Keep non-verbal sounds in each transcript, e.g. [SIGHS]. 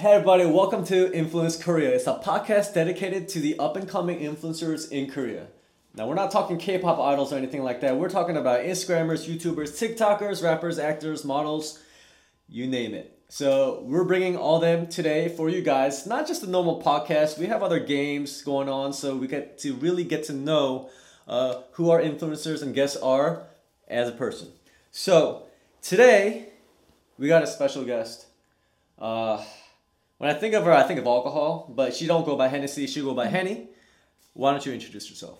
Hey everybody, welcome to Influence Korea. It's a podcast dedicated to the up and coming influencers in Korea. Now, we're not talking K pop idols or anything like that. We're talking about Instagrammers, YouTubers, TikTokers, rappers, actors, models, you name it. So, we're bringing all them today for you guys. Not just a normal podcast, we have other games going on, so we get to really get to know uh, who our influencers and guests are as a person. So, today, we got a special guest. Uh, when I think of her, I think of alcohol, but she don't go by Hennessy, she go by Henny. Why don't you introduce yourself?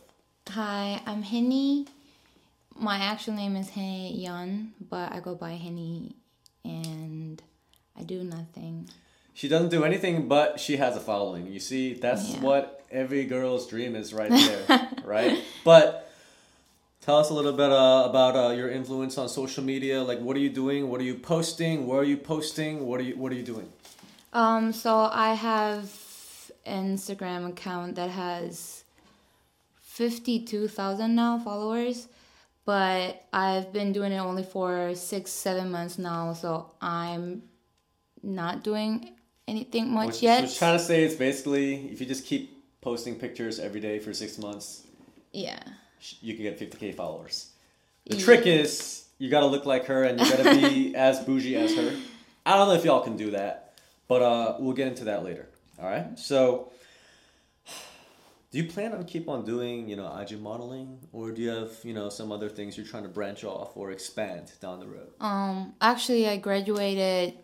Hi, I'm Henny. My actual name is Henny Yun, but I go by Henny and I do nothing. She doesn't do anything, but she has a following. You see, that's Yeah. what every girl's dream is right [LAUGHS] there, right? But tell us a little bit uh, about uh, your influence on social media. Like, what are you doing? What are you posting? Where are you posting? What are you What are you doing? Um, so I have an Instagram account that has 52,000 now followers, but I've been doing it only for six, seven months now, so I'm not doing anything much What, yet. what trying to say is basically, if you just keep posting pictures every day for six months, yeah. you can get 50k followers. The Yeah. trick is you gotta look like her and you gotta be [LAUGHS] as bougie as her. I don't know if y'all can do that, but uh, we'll get into that later. All right. So, do you plan on keep on doing you know IG modeling, or do you have you know some other things you're trying to branch off or expand down the road? Um, actually, I graduated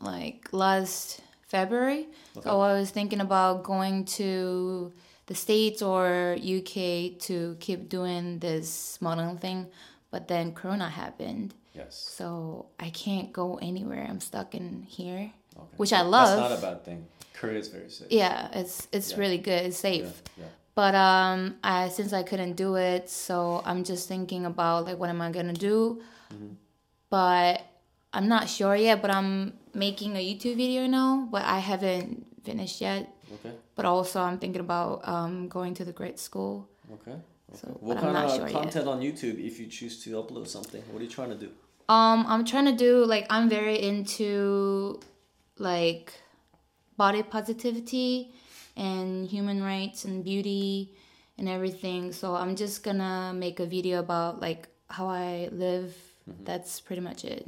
like last February, Okay. so I was thinking about going to the States or UK to keep doing this modeling thing, but then Corona happened, Yes. so I can't go anywhere. I'm stuck in here, Okay. which I love. That's not a bad thing. Korea is very safe. yeah, it's it's Yeah. really good. It's safe. Yeah. yeah. But um, I since I couldn't do it, so I'm just thinking about like what am I gonna do. Mm-hmm. But I'm not sure yet. But I'm making a YouTube video now, but I haven't finished yet. Okay. But also I'm thinking about um, going to the grade school. Okay. Okay. So, what kind of sure yet. content on YouTube if you choose to upload something? What are you trying to do? Um, I'm trying to do like I'm very into like body positivity and human rights and beauty and everything. So I'm just gonna make a video about like how I live. Mm-hmm. That's pretty much it.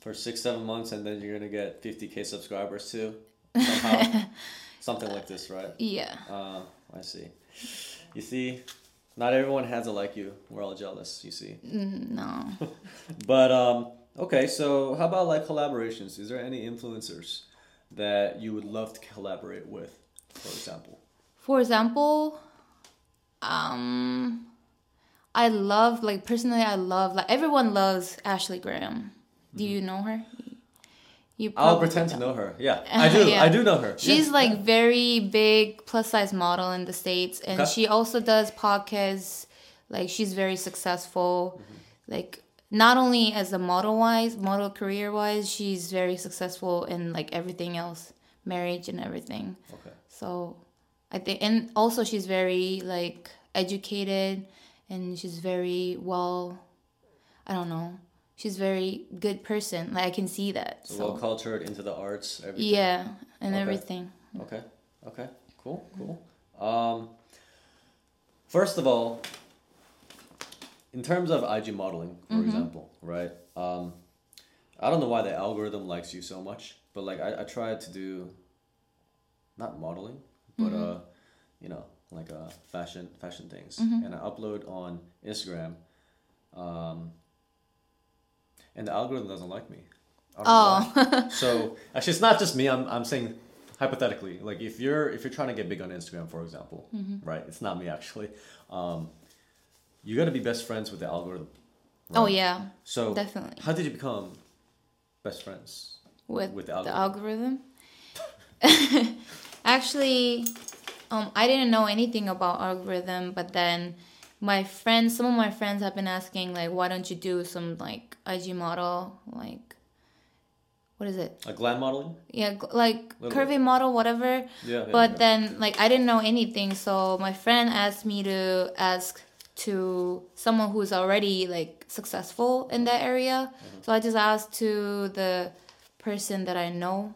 for six seven months and then you're gonna get 50k subscribers too somehow [LAUGHS] something like this right Yeah. uh, i see you see not everyone has it like you we're all jealous you see Mm, No. [LAUGHS] but um, okay so how about like collaborations is there any influencers that you would love to collaborate with for example For example, um, I love like personally, I love like everyone loves Ashley Graham. Do you know her? You Mm-hmm. i'll pretend to don't. know her yeah [LAUGHS] i do Yeah. i do know her She's Yeah. like very big plus size model in the states, and Okay. she also does podcasts. Like she's very successful. Mm-hmm. Like not only as a model wise, model career wise, she's very successful in like everything else, marriage and everything. okay So I think, and also she's very like educated, and she's very well. I don't know. She's very good person. Like I can see that. so, So, well cultured into the arts everything yeah, and Okay. everything. Okay. Okay. Cool. Cool. Um, first of all, in terms of IG modeling, for Mm-hmm. example, right? Um, I don't know why the algorithm likes you so much, but like I, I tried to do not modeling, but Mm-hmm. uh, you know, like uh, fashion fashion things, Mm-hmm. and I upload on Instagram. Um, and the algorithm doesn't like me. I don't know why. Oh, [LAUGHS] So actually, it's not just me. I'm, I'm saying hypothetically, like if you're if you're trying to get big on Instagram, for example, Mm-hmm. right? It's not me actually. Um, you got to be best friends with the algorithm. oh yeah, So definitely. how did you become best friends? with, with the the algorithm. algorithm. [LAUGHS] Actually, um, I didn't know anything about algorithm, but then my friends, some of my friends have been asking like, why don't you do some like IG model, like, what is it? Like glam modeling? Yeah, like curvy model, whatever. Yeah. yeah, But yeah. then, like, I didn't know anything, so my friend asked me to ask to someone who's already like successful in that area. Mm-hmm. So I just asked to the person that I know,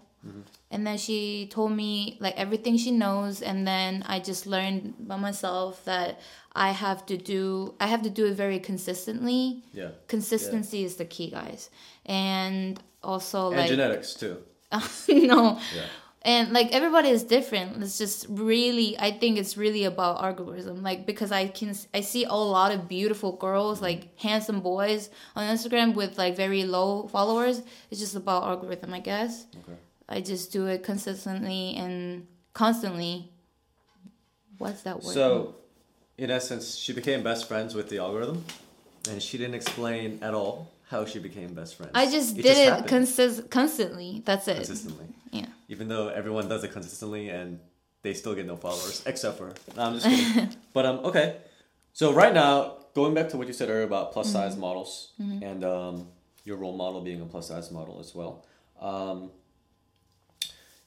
And then she told me like everything she knows, and then I just learned by myself that I have to do I have to do it very consistently. Yeah. Consistency is the key, guys, and also And like genetics too. [LAUGHS] no, Yeah. And like everybody is different. It's just really i think it's really about algorithm. Like because i can i see a lot of beautiful girls like handsome boys on instagram with like very low followers. It's just about algorithm i guess. Okay. i just do it consistently and constantly. What's that word? So, in essence, she became best friends with the algorithm, and she didn't explain at all how she became best friends. i just did it happened. consist- constantly. That's it. Consistently. Even though everyone does it consistently and they still get no followers, except for. No, I'm just [LAUGHS] kidding. but um, okay. So right now, going back to what you said earlier about plus size models and um, your role model being a plus size model as well. Um,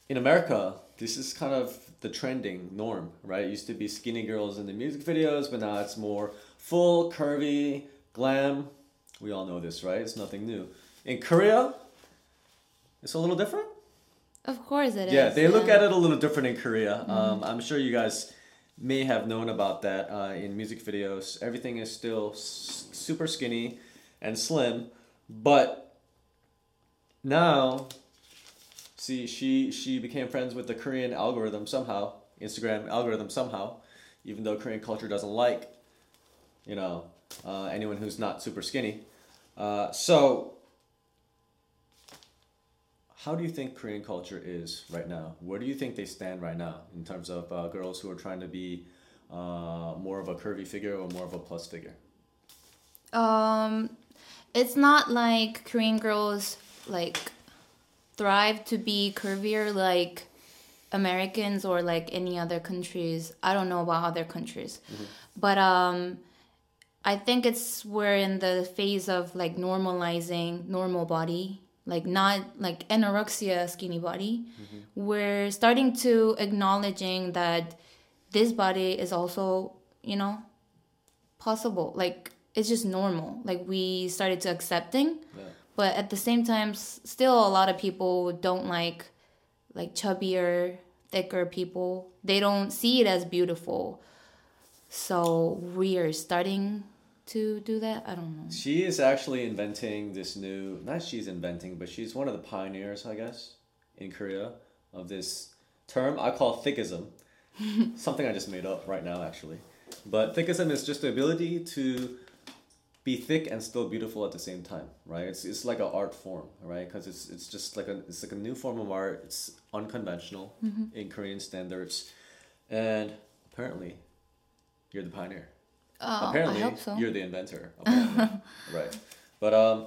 in America, this is kind of the trending norm, right? It used to be skinny girls in the music videos, but now it's more full, curvy, glam. We all know this, right? It's nothing new. In Korea, it's a little different. Of course it is. Yeah, they look at it a little different in Korea. Um, I'm sure you guys may have known about that uh, in music videos. Everything is still s- super skinny and slim, but now, see, she she became friends with the Korean algorithm somehow, Instagram algorithm somehow, even though Korean culture doesn't like, you know, uh, anyone who's not super skinny. Uh, so how do you think Korean culture is right now? Where do you think they stand right now in terms of uh, girls who are trying to be uh, more of a curvy figure or more of a plus figure? Um, it's not like Korean girls like thrive to be curvier like Americans or like any other countries. I don't know about other countries, but um, I think it's we're in the phase of like normalizing normal body, like not like anorexia skinny body. Mm-hmm. We're starting to acknowledging that this body is also you know possible. Like it's just normal. Like we started to accepting. Yeah. but at the same time s- still a lot of people don't like like chubbier thicker people. They don't see it as beautiful. So we are starting to do that i don't know She is actually inventing this new, not she's inventing, but she's one of the pioneers, I guess, in Korea of this term I call thickism. [LAUGHS] Something I just made up right now, actually. But thickism is just the ability to be thick and still beautiful at the same time, right? It's, it's like an art form, right? Because it's, it's just like a it's like a new form of art. It's unconventional mm-hmm. in Korean standards, and apparently, you're the pioneer oh, apparently i hope so you're the inventor [LAUGHS] right but um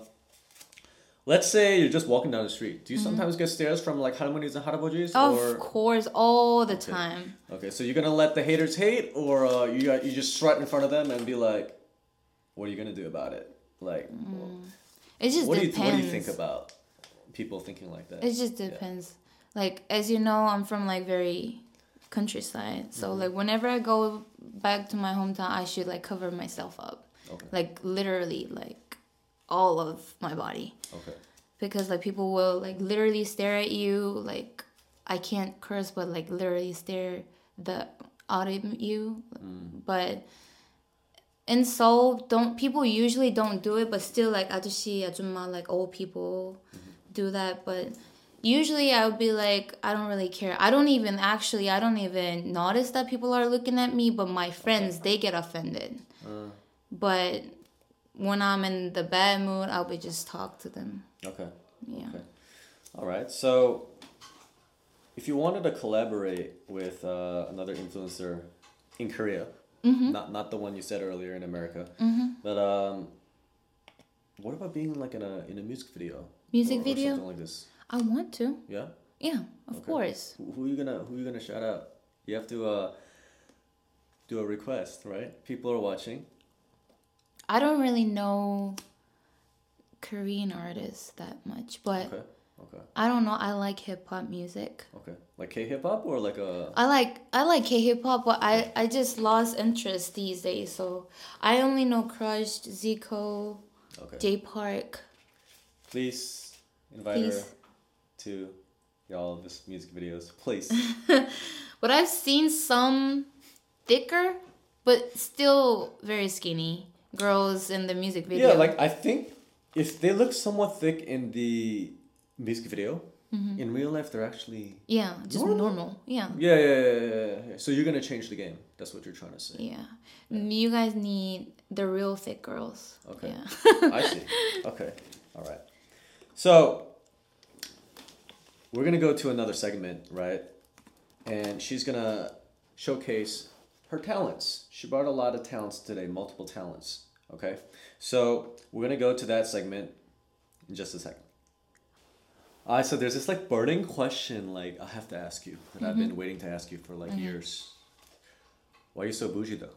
let's say you're just walking down the street do you sometimes get stares from like halmeonis and harabojis Mm-hmm. of or course all the Okay. time okay so you're gonna let the haters hate or uh, you got you just strut in front of them and be like what are you gonna do about it like it just what do you depends what do you think about people thinking like that It just depends. Like as you know, I'm from like very countryside. So Mm-hmm. like whenever I go back to my hometown, I should like cover myself up. okay Like literally like all of my body. okay Because like people will like literally stare at you like I can't curse but like literally stare the out of you. Mm. But in Seoul, don't people usually don't do it, but still like ajushi, ajumma, like old people do that. But usually I would be like, I don't really care. I don't even actually, I don't even notice that people are looking at me. But my friends, they get offended. Uh, But when I'm in the bad mood, I'll be just talk to them. okay Yeah. Okay. All right. So, if you wanted to collaborate with uh, another influencer in Korea, Mm-hmm. not not the one you said earlier in America, but um, what about being like in a in a music video? Music or, or video? something like this. I want to. Yeah. Yeah, of Okay. course. Who, who you gonna who are you gonna shout out? You have to uh, do a request, right? People are watching. I don't really know Korean artists that much, but Okay. Okay. I don't know. I like hip hop music. Okay. Like K hip hop or like a I like I like K hip hop, but I I just lost interest these days. So I only know Crush, Zico, okay. J Park. Please invite Please. her to y'all, of his music videos, [LAUGHS] please. [LAUGHS] But I've seen some thicker, but still very skinny girls in the music video. yeah, like I think if they look somewhat thick in the music video, mm-hmm. in real life they're actually yeah, just Normal? normal. Yeah. yeah, yeah, yeah, yeah, yeah, yeah. So you're gonna change the game. That's what you're trying to say. Yeah. You guys need the real thick girls. Okay. Yeah. I see. [LAUGHS] Okay. All right. So we're gonna go to another segment, right? And she's gonna showcase her talents. She brought a lot of talents today, multiple talents. Okay. So we're gonna go to that segment in just a second. Alright, so there's this like burning question like I have to ask you that I've been mm-hmm. waiting to ask you for like mm-hmm. years. Why are you so bougie though?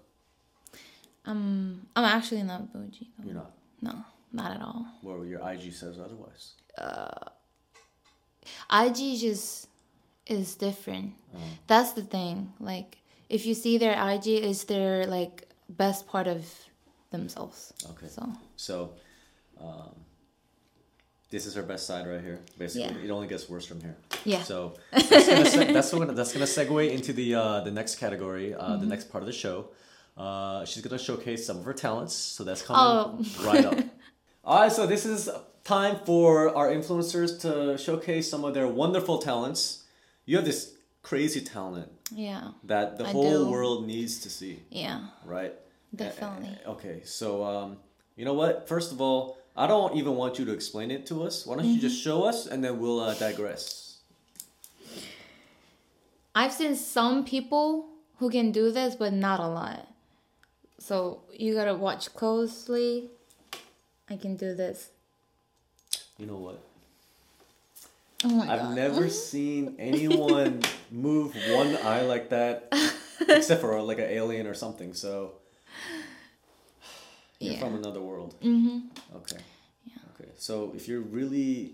Um, I'm actually not bougie. though. You're not. No, not at all. Well, your IG says otherwise. Uh, IG just is different. That's the thing. Like, if you see their IG, is their like best part of themselves. Okay. So So, um, this is her best side right here. Basically, Yeah. it only gets worse from here. yeah. So [LAUGHS] that's gonna, seg- that's gonna that's gonna segue into the uh, the next category, uh, Mm-hmm. the next part of the show. Uh, she's gonna showcase some of her talents, so that's coming right up. [LAUGHS] All right, so this is time for our influencers to showcase some of their wonderful talents. You have this crazy talent yeah. that the I whole do. world needs to see, Yeah. right? Definitely. Uh, Okay, so um, you know what? First of all, I don't even want you to explain it to us. Why don't you just Mm-hmm. show us, and then we'll uh, digress. I've seen some people who can do this, but not a lot. So you gotta watch closely. I can do this. You know what? Oh my I've god. never [LAUGHS] seen anyone move one eye like that, except for like an alien or something. So [SIGHS] you're Yeah. from another world. Mm-hmm. Okay. Okay. So if you're really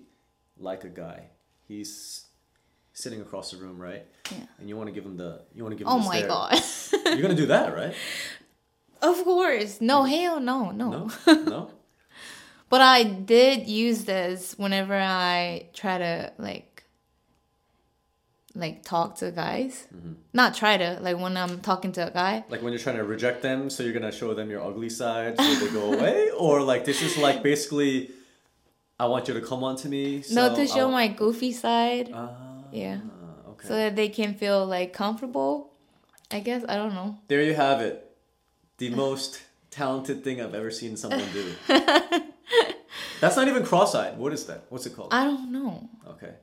like a guy, he's sitting across the room, right? Yeah. And you want to give him the you want to give him Oh the my stare. god. You're gonna do that, right? [LAUGHS] of course. No, hell no, no. No, [LAUGHS] no. But I did use this whenever I try to like like talk to guys. Mm-hmm. Not try to, like when I'm talking to a guy. Like when you're trying to reject them, so you're gonna show them your ugly side so they go away, [LAUGHS] or like this is like basically, I want you to come on to me. no, so to show I'll- my goofy side. Ah, Yeah. okay. So that they can feel like comfortable. I guess I don't know. there you have it, the [LAUGHS] most talented thing I've ever seen someone do. [LAUGHS] [LAUGHS] That's not even cross-eyed. What is that? What's it called? I don't know. Okay,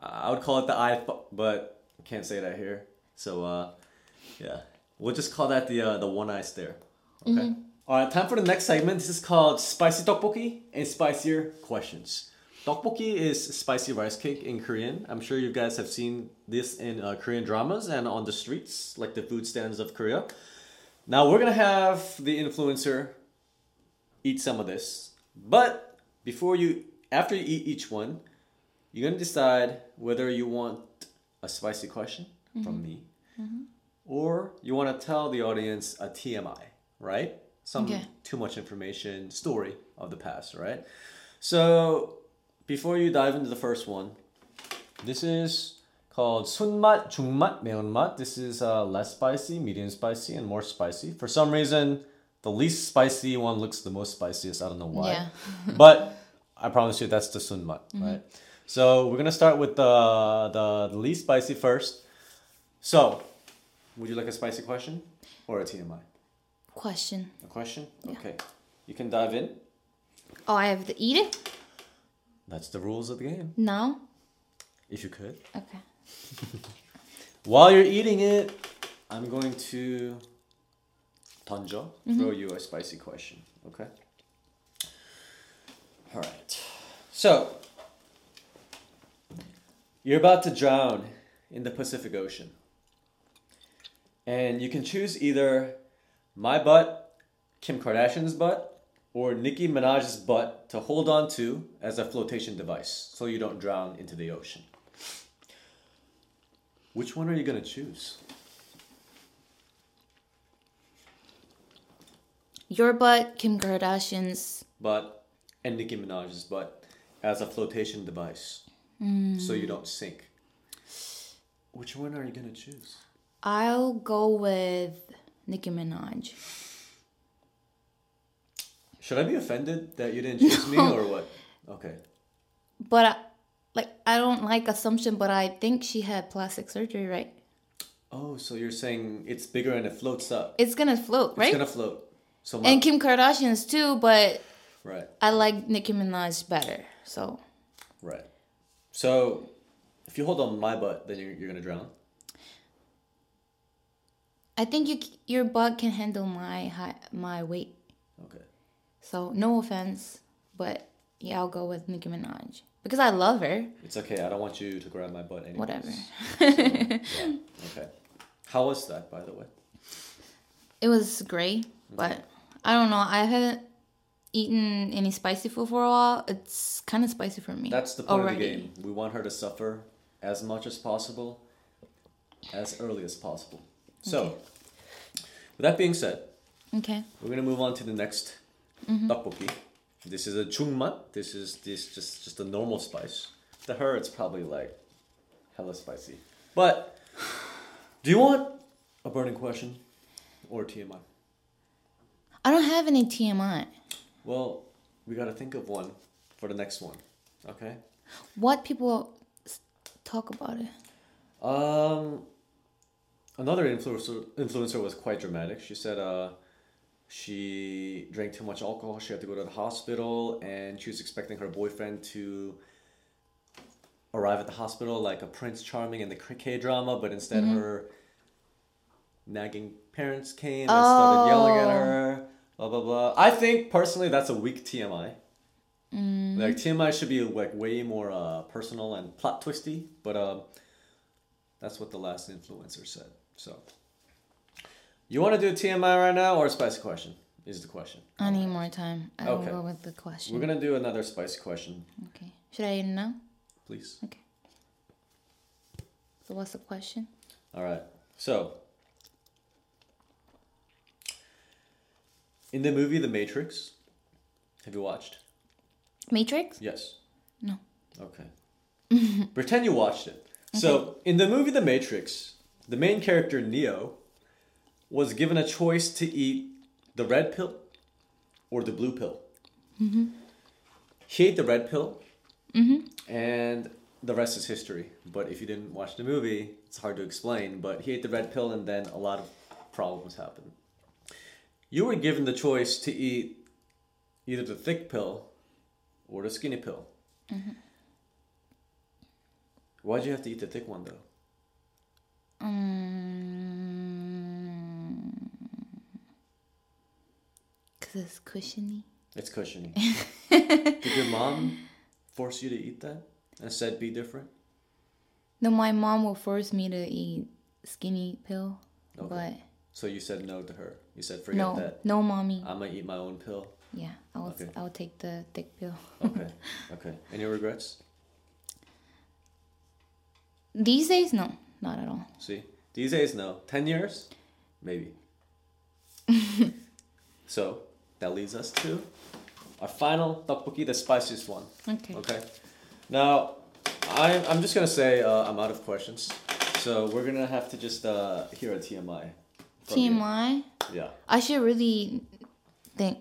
Uh, I would call it the eye, but I can't say that here. So uh, yeah, we'll just call that the uh, the one eye stare. Okay. All right, time for the next segment. This is called spicy tteokbokki and spicier questions. Tteokbokki is spicy rice cake in Korean. I'm sure you guys have seen this in uh, Korean dramas and on the streets, like the food stands of Korea. Now we're gonna have the influencer eat some of this, but before you, after you eat each one, you're gonna decide whether you want a spicy question from me, or you want to tell the audience a TMI, right? Some Okay. too much information story of the past, right? So before you dive into the first one, this is called 순맛, 중맛, 매운맛. This is uh, less spicy, medium spicy, and more spicy. For some reason, the least spicy one looks the most spiciest. I don't know why. Yeah. [LAUGHS] but I promise you that's the sunmat, mm-hmm. right? So we're gonna start with the, the the least spicy first. So, would you like a spicy question or a TMI? Question. A question? Okay. You can dive in. Oh, I have to eat it That's the rules of the game. now. If you could. Okay. [LAUGHS] While you're eating it, I'm going to 던져, mm-hmm. throw you a spicy question. Okay. All right. So you're about to drown in the Pacific Ocean, and you can choose either my butt, Kim Kardashian's butt, or Nicki Minaj's butt to hold on to as a flotation device, so you don't drown into the ocean. Which one are you gonna choose? Your butt, Kim Kardashian's. Butt and Nicki Minaj's butt as a flotation device, hmm. so you don't sink Which one are you gonna choose? I'll go with Nicki Minaj. Should I be offended that you didn't choose me or what? Okay. But I, like I don't like assumption, but I think she had plastic surgery, right? Oh, so you're saying it's bigger and it floats up. It's gonna float, right? It's gonna float. So and Kim Kardashian's too, but right, I like Nicki Minaj better. So right. So if you hold on my butt, then you're, you're gonna drown. I think you your butt can handle my high, my weight. Okay. So no offense, but yeah, I'll go with Nicki Minaj because I love her. It's okay. I don't want you to grab my butt anymore. Whatever. yeah. Okay. How was that, by the way? It was great, but I don't know. I haven't eaten any spicy food for a while. It's kind of spicy for me. That's the point already. of the game. We want her to suffer as much as possible, as early as possible. So, Okay. with that being said, Okay. we're gonna move on to the next Mm-hmm. tteokbokki. This is a chungmat. This is this just just a normal spice. To her, it's probably like hella spicy. But do you want a burning question or TMI? I don't have any TMI. Well, we gotta think of one for the next one. Okay. What people talk about it? Um, another influencer influencer was quite dramatic. She said, uh, she drank too much alcohol. She had to go to the hospital, and she was expecting her boyfriend to arrive at the hospital like a Prince Charming in the K drama, but instead her nagging parents came and started yelling at her. Blah blah blah. I think personally that's a weak TMI. Like TMI should be like way more uh, personal and plot twisty, but um, that's what the last influencer said. So, you want to do TMI right now or a spicy question? Is the question. I need more time. I will Okay. go with the question. We're gonna do another spicy question, Okay. Should I it now? please. Okay. So what's the question? All right. So, in the movie The Matrix, have you watched? Matrix? Yes. No. Okay. [LAUGHS] Pretend you watched it. So, in the movie The Matrix, the main character Neo was given a choice to eat the red pill or the blue pill. Mm-hmm. He ate the red pill, mm-hmm. and the rest is history. But if you didn't watch the movie, it's hard to explain. But he ate the red pill, and then a lot of problems happened. You were given the choice to eat either the thick pill or the skinny pill. Why'd you have to eat the thick one though? Um, cause it's cushiony. It's cushiony. [LAUGHS] Did your mom force you to eat that and said be different? No, my mom will force me to eat skinny pill, Okay. So you said no to her. You said forget no, that. no, mommy. I'm gonna eat my own pill. Yeah, I will. Okay. I will take the thick pill. Okay. [LAUGHS] okay. Any regrets? These days, no, not at all. See, these days no. Ten years, maybe. [LAUGHS] so that leads us to our final tteokbokki, the spiciest one. Okay. Okay. Now, I'm I'm just gonna say uh, I'm out of questions, so we're gonna have to just uh, hear a TMI. You. TMI. Yeah. I should really think.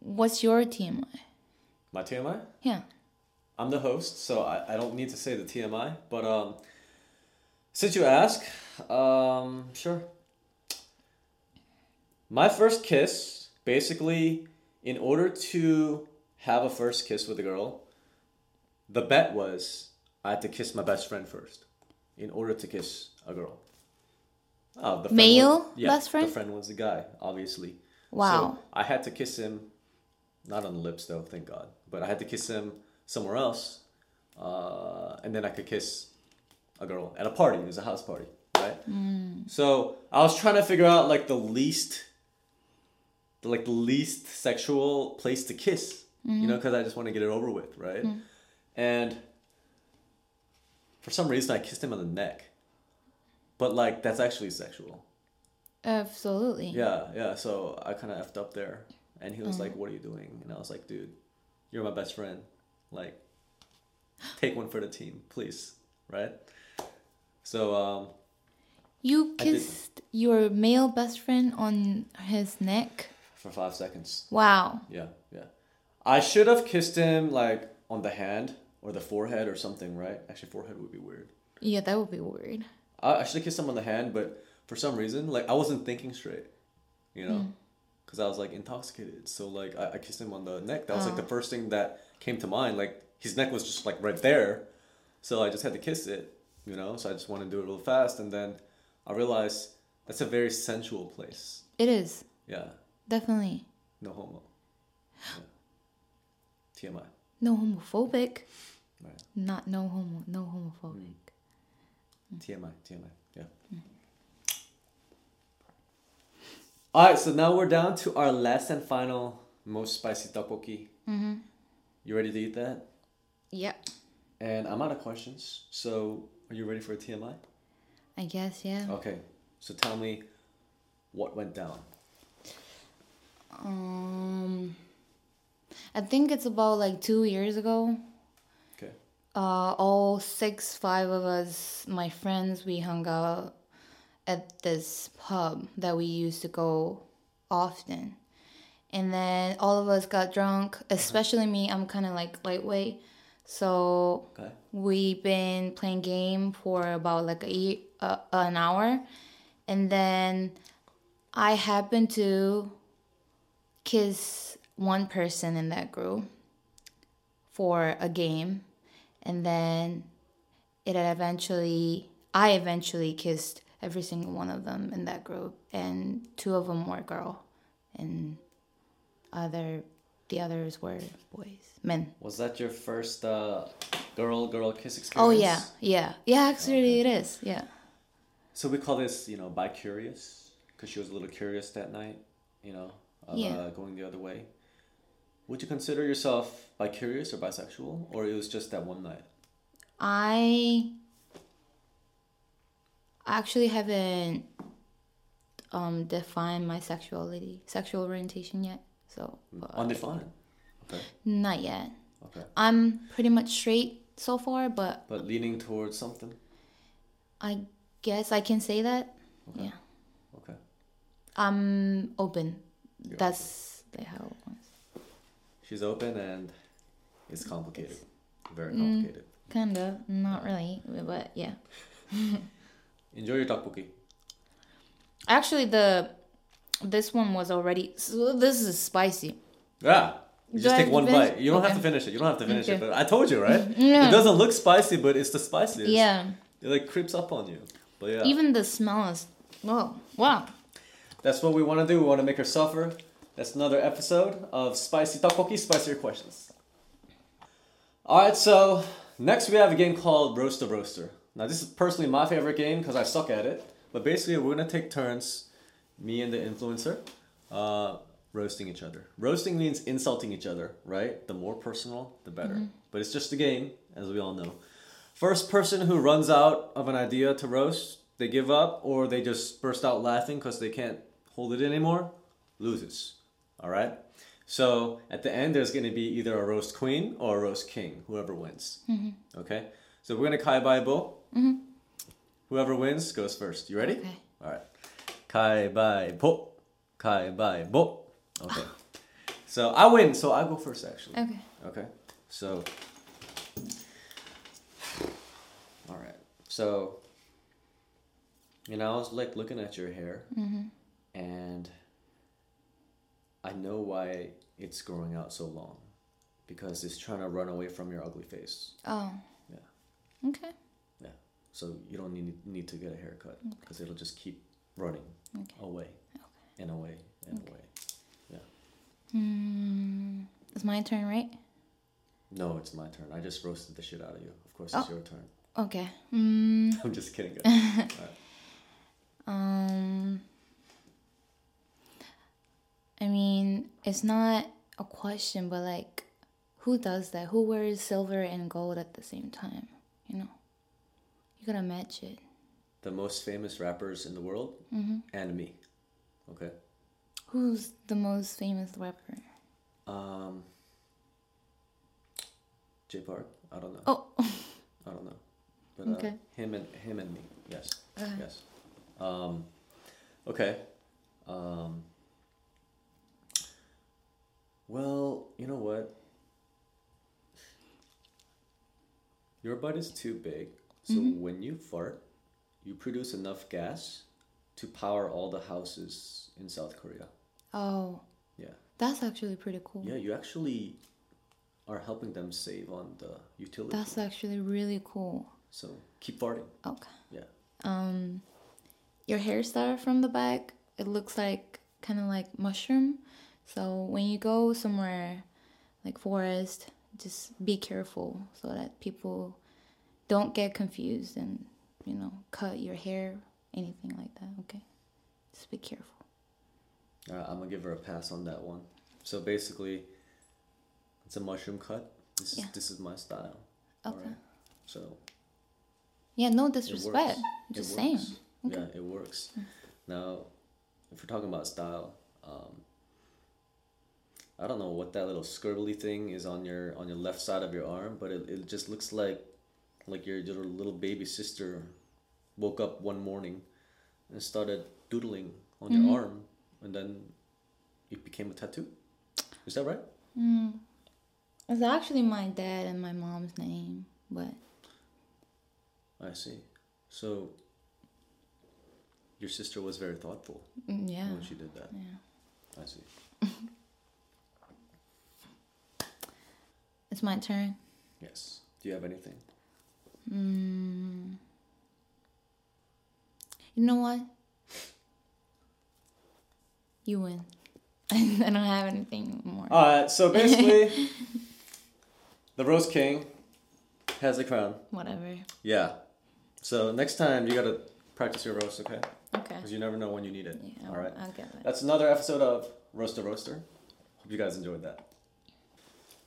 What's your TMI? My TMI. Yeah. I'm the host, so I, I don't need to say the TMI. But um, since you ask, um, sure. My first kiss, basically, in order to have a first kiss with a girl, the bet was I had to kiss my best friend first, in order to kiss a girl. Oh, the friend Male was- yeah, best friend? The friend was the guy, obviously. Wow. So I had to kiss him, not on the lips though, thank God. But I had to kiss him somewhere else, uh, and then I could kiss a girl at a party. It was a house party, right? Mm. So I was trying to figure out like the least, like the least sexual place to kiss, you know, mm. because I just want to get it over with, right? Mm. And for some reason, I kissed him on the neck, but like that's actually sexual. Absolutely. Yeah, yeah. So I kind of effed up there, and he was like, "What are you doing?" And I was like, "Dude, you're my best friend. Like, take one for the team, please. Right? So, um, You kissed your male best friend on his neck. for five seconds. Wow. Yeah, yeah. I should have kissed him like on the hand or the forehead or something, right? Actually, forehead would be weird. Yeah, that would be weird. I, I should have kissed him on the hand, but for some reason, like I wasn't thinking straight, you know, Hmm. because I was like intoxicated. So like I, I kissed him on the neck. That was like Oh. the first thing that came to mind. Like his neck was just like right there, so I just had to kiss it, you know. So I just wanted to do it real fast, and then I realized that's a very sensual place. It is Yeah, definitely no homo. Yeah. TMI. no homophobic. Right. Not no homo, no homophobic. TMI, TMI, yeah. All right, so now we're down to our last and final most spicy tteokbokki. Mm-hmm. You ready to eat that? Yep. And I'm out of questions. So, are you ready for a TMI? I guess yeah. Okay. So tell me what went down. Um, I think it's about like two years ago. Uh, all six, five of us, my friends, we hung out at this pub that we used to go often. And then all of us got drunk, especially me. I'm kind of like lightweight. So Okay. we've been playing game for about like a uh, an hour. And then I happened to kiss one person in that group for a game and then it had eventually i eventually kissed every single one of them in that group and two of them were girl and other the others were boys men Was that your first uh, girl girl kiss experience? oh yeah yeah yeah actually it is yeah So we call this, you know, bi curious because she was a little curious that night, you know, of Yeah. uh, going the other way. Would you consider yourself bi curious or bisexual, or it was just that one night? I actually haven't um defined my sexuality, sexual orientation yet. So but Undefined. Okay. not yet. Okay. I'm pretty much straight so far, but But leaning towards something. I guess I can say that. Okay. Yeah. Okay. I'm open. You're That's the how. She's open and it's complicated. Very Mm. complicated. Kind of, not really, but yeah. [LAUGHS] Enjoy your tteokbokki. Actually, the this one was already. So this is spicy. Yeah. You just take one bite. You don't have to finish it. You don't have to finish it. But I told you, right? [LAUGHS] Yeah. It doesn't look spicy, but it's the spiciest. Yeah. It like creeps up on you. But yeah. Even the smell is. Whoa! Wow. That's what we want to do. We want to make her suffer. That's another episode of Spicy Tteokbokki, Spicier Questions. Alright, so next we have a game called Roast the Roaster. Now, this is personally my favorite game because I suck at it. But basically, we're going to take turns, me and the influencer, uh, roasting each other. Roasting means insulting each other, right? The more personal, the better. But it's just a game, as we all know. First person who runs out of an idea to roast, they give up or they just burst out laughing because they can't hold it anymore, loses. All right? So at the end, there's going to be either a roast queen or a roast king, whoever wins. Mm-hmm. Okay? So we're going to kai bai bo. Mm-hmm. Whoever wins goes first. You ready? Okay. All right. Kai bai bo. Kai bai bo. Okay. [SIGHS] so I win, so I go first actually. Okay. Okay. So. All right. So. You know, I was like looking at your hair, mm-hmm. and I know why it's growing out so long, because it's trying to run away from your ugly face. Oh. Yeah. Okay. Yeah. So you don't need need to get a haircut because it'll just keep running Okay. away, and away and away. Yeah. Hmm. It's my turn, right? No, it's my turn. I just roasted the shit out of you. Of course, it's Oh. your turn. Okay. Mm, [LAUGHS] I'm just kidding. [LAUGHS] um. I mean, it's not a question, but like, who does that? Who wears silver and gold at the same time? You know, you gotta match it. the most famous rappers in the world and me. Okay. Who's the most famous rapper? Um. J Park. I don't know. Oh, [LAUGHS] I don't know. But, uh, Okay. Him and him and me. Yes. Okay. Yes. Um, okay. Um, well, you know what? Your butt is too big, so Mm-hmm. when you fart, you produce enough gas to power all the houses in South Korea. Oh, Yeah. that's actually pretty cool. Yeah, you actually are helping them save on the utility. That's actually really cool. so keep farting. Okay. Yeah. Um, your hairstyle from the back, it looks like kind of like mushroom. So when you go somewhere like forest, just be careful so that people don't get confused and you know cut your hair, anything like that. Okay, just be careful. Uh, I'm gonna give her a pass on that one. So basically, it's a mushroom cut. This is Yeah. this is my style. Okay. Alright. So Yeah, no disrespect. Just saying. works. Yeah, it works. Now, if we're talking about style, um, I don't know what that little scribbly thing is on your on your left side of your arm, but it, it just looks like like your little little baby sister woke up one morning and started doodling on Mm-hmm. your arm, and then it became a tattoo. Is that right? It's actually my dad and my mom's name, but I see. So your sister was very thoughtful mm, yeah. when she did that. Yeah. I see. [LAUGHS] It's my turn. Yes. Do you have anything? Mm. You know what? You win. [LAUGHS] I don't have anything more. All right. So basically, [LAUGHS] the Rose King has the crown. Whatever. Yeah. So next time you gotta practice your roast, okay? Okay. Because you never know when you need it. Yeah, All right. I'll get it. That's another episode of Roast the Roaster. Hope you guys enjoyed that.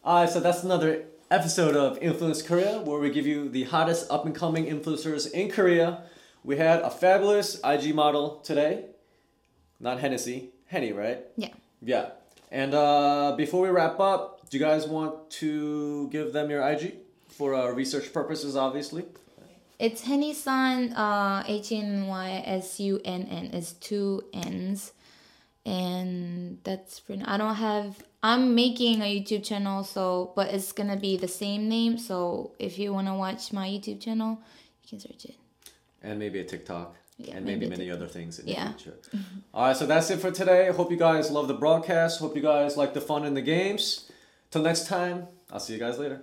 Alright, so that's another episode of Influence Korea where we give you the hottest up and coming influencers in Korea. We had a fabulous IG model today. Not Hennessy, Henny, right? Yeah. Yeah. And uh, before we wrap up, do you guys want to give them your IG for uh, research purposes, obviously? It's HennySunn, uh, H N Y S U N N. It's two N's. And that's pretty. I don't have. I'm making a YouTube channel, so but it's gonna be the same name. So if you wanna watch my YouTube channel, you can search it. and maybe a TikTok, Yeah, and maybe, maybe many other things in Yeah. the future. [LAUGHS] All right, so that's it for today. Hope you guys love the broadcast. Hope you guys like the fun in the games. Till next time, I'll see you guys later.